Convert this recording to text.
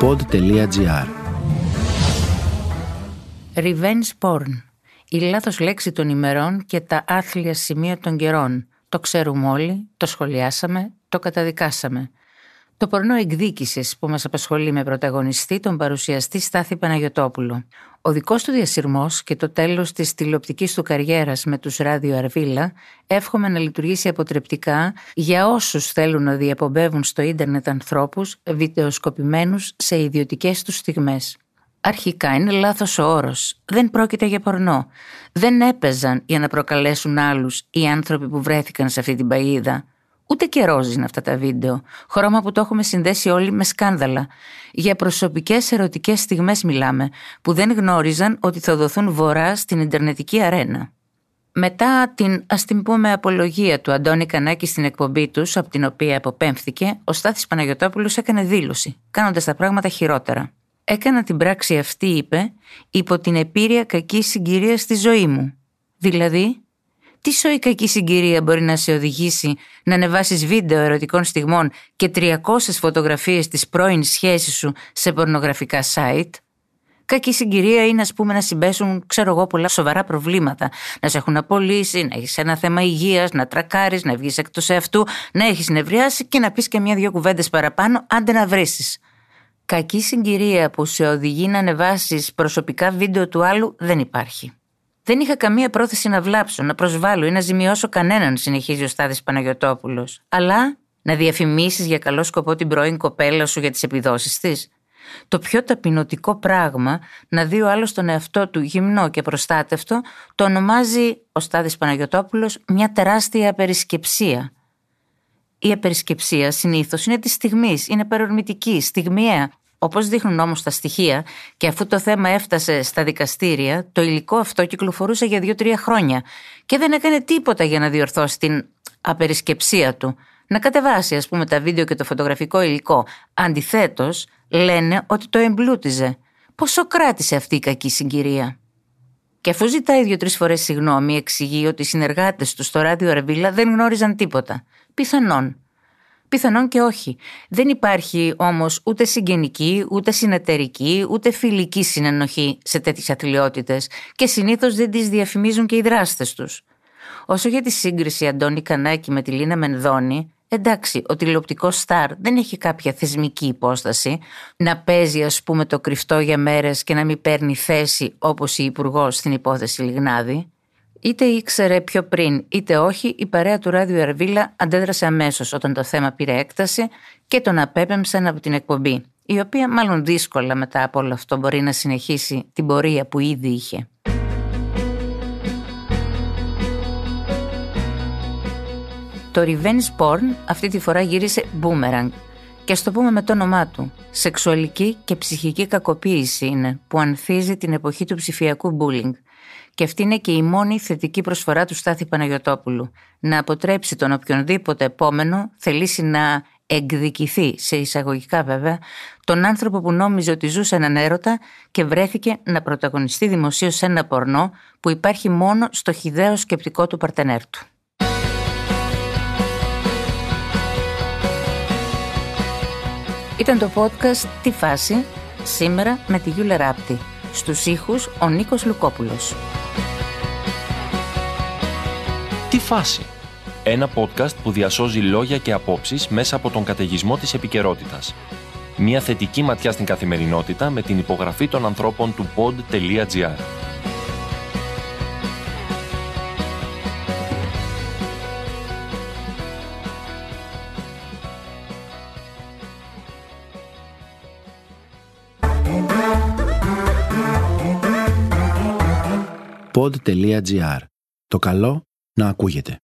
pod.gr Revenge porn. Η λάθος λέξη των ημερών και τα άθλια σημεία των καιρών. Το ξέρουμε όλοι, το σχολιάσαμε, το καταδικάσαμε. Το πορνό εκδίκησης που μας απασχολεί με πρωταγωνιστή τον παρουσιαστή Στάθη Παναγιοτόπουλο. Ο δικός του διασυρμός και το τέλος της τηλεοπτικής του καριέρας με τους Ράδιο Αρβίλα εύχομαι να λειτουργήσει αποτρεπτικά για όσους θέλουν να διαπομπεύουν στο ίντερνετ ανθρώπους βιτεοσκοπημένου σε ιδιωτικές τους στιγμές. Αρχικά είναι λάθος ο όρος. Δεν πρόκειται για πορνό. Δεν έπαιζαν για να προκαλέσουν άλλους οι άνθρωποι που βρέθηκαν σε αυτή την παγίδα. Ούτε και είναι αυτά τα βίντεο. Χρώμα που το έχουμε συνδέσει όλοι με σκάνδαλα. Για προσωπικές ερωτικές στιγμές μιλάμε, που δεν γνώριζαν ότι θα δοθούν βορρά στην Ιντερνετική αρένα. Μετά την ας την πούμε απολογία του Αντώνη Κανάκη στην εκπομπή τους, από την οποία αποπέμφθηκε, ο Στάθης Παναγιωτόπουλος έκανε δήλωση, κάνοντας τα πράγματα χειρότερα. Έκανα την πράξη αυτή, είπε, υπό την επίρρεια κακής συγκυρίας στη ζωή μου. Δηλαδή, τι σοϊ κακή συγκυρία μπορεί να σε οδηγήσει να ανεβάσεις βίντεο ερωτικών στιγμών και 300 φωτογραφίες της πρώην σχέσης σου σε πορνογραφικά site; Κακή συγκυρία είναι, ας πούμε, να συμπέσουν, ξέρω εγώ, πολλά σοβαρά προβλήματα. Να σε έχουν απολύσει, να έχεις ένα θέμα υγείας, να τρακάρεις, να βγεις εκτός εαυτού, να έχεις νευριάσει και να πεις και μια-δυο κουβέντες παραπάνω, άντε να βρει. Κακή συγκυρία που σε οδηγεί να ανεβάσεις προσωπικά βίντεο του άλλου δεν υπάρχει. Δεν είχα καμία πρόθεση να βλάψω, να προσβάλλω ή να ζημιώσω κανέναν, συνεχίζει ο Στάδη Παναγιοτόπουλος. Αλλά να διαφημίσεις για καλό σκοπό την πρώην κοπέλα σου για τις επιδόσεις της. Το πιο ταπεινωτικό πράγμα να δει ο άλλος τον εαυτό του γυμνό και προστάτευτο το ονομάζει ο Στάδης Παναγιωτόπουλος μια τεράστια απερισκεψία. Η απερισκεψία συνήθως είναι της στιγμής, είναι παρορμητική, στιγμιαία. Όπως δείχνουν όμως τα στοιχεία, και αφού το θέμα έφτασε στα δικαστήρια, το υλικό αυτό κυκλοφορούσε για δύο-τρία χρόνια και δεν έκανε τίποτα για να διορθώσει την απερισκεψία του. Να κατεβάσει, ας πούμε, τα βίντεο και το φωτογραφικό υλικό. Αντιθέτως, λένε ότι το εμπλούτιζε. Πόσο κράτησε αυτή η κακή συγκυρία; Και αφού ζητάει δύο-τρεις φορές συγγνώμη, εξηγεί ότι οι συνεργάτες του στο ράδιο Αρβίλα δεν γνώριζαν τίποτα. Πιθανόν. Πιθανόν και όχι. Δεν υπάρχει όμως ούτε συγγενική, ούτε συνεταιρική, ούτε φιλική συνενοχή σε τέτοιες αθλειότητε και συνήθως δεν τις διαφημίζουν και οι δράστες τους. Όσο για τη σύγκριση Αντώνη Κανάκη με τη Λίνα Μενδώνη, εντάξει, ο τηλεοπτικός στάρ δεν έχει κάποια θεσμική υπόσταση να παίζει, ας πούμε, το κρυφτό για μέρες και να μην παίρνει θέση όπως η Υπουργός στην υπόθεση Λιγνάδη. Είτε ήξερε πιο πριν είτε όχι, η παρέα του Ράδιο Αρβίλα αντέδρασε αμέσως όταν το θέμα πήρε έκταση και τον απέπεμψαν από την εκπομπή, η οποία μάλλον δύσκολα μετά από όλο αυτό μπορεί να συνεχίσει την πορεία που ήδη είχε. Το revenge porn αυτή τη φορά γύρισε boomerang και στο πούμε με το όνομά του. Σεξουαλική και ψυχική κακοποίηση είναι που ανθίζει την εποχή του ψηφιακού bullying – και αυτή είναι και η μόνη θετική προσφορά του Στάθη Παναγιωτόπουλου. Να αποτρέψει τον οποιονδήποτε επόμενο θελήσει να εκδικηθεί, σε εισαγωγικά βέβαια, τον άνθρωπο που νόμιζε ότι ζούσε έναν έρωτα και βρέθηκε να πρωταγωνιστεί δημοσίως σε ένα πορνό που υπάρχει μόνο στο χιδαίο σκεπτικό του παρτενέρ του. Ήταν το podcast «Τι φάση» σήμερα με τη Γιούλα Ράπτη. Στους ήχους ο Νίκος Λουκόπουλος. Τι φάση. Ένα podcast που διασώζει λόγια και απόψεις μέσα από τον καταιγισμό της επικαιρότητας. Μια θετική ματιά στην καθημερινότητα με την υπογραφή των ανθρώπων του pod.gr. pod.gr. Το καλό να ακούγεται.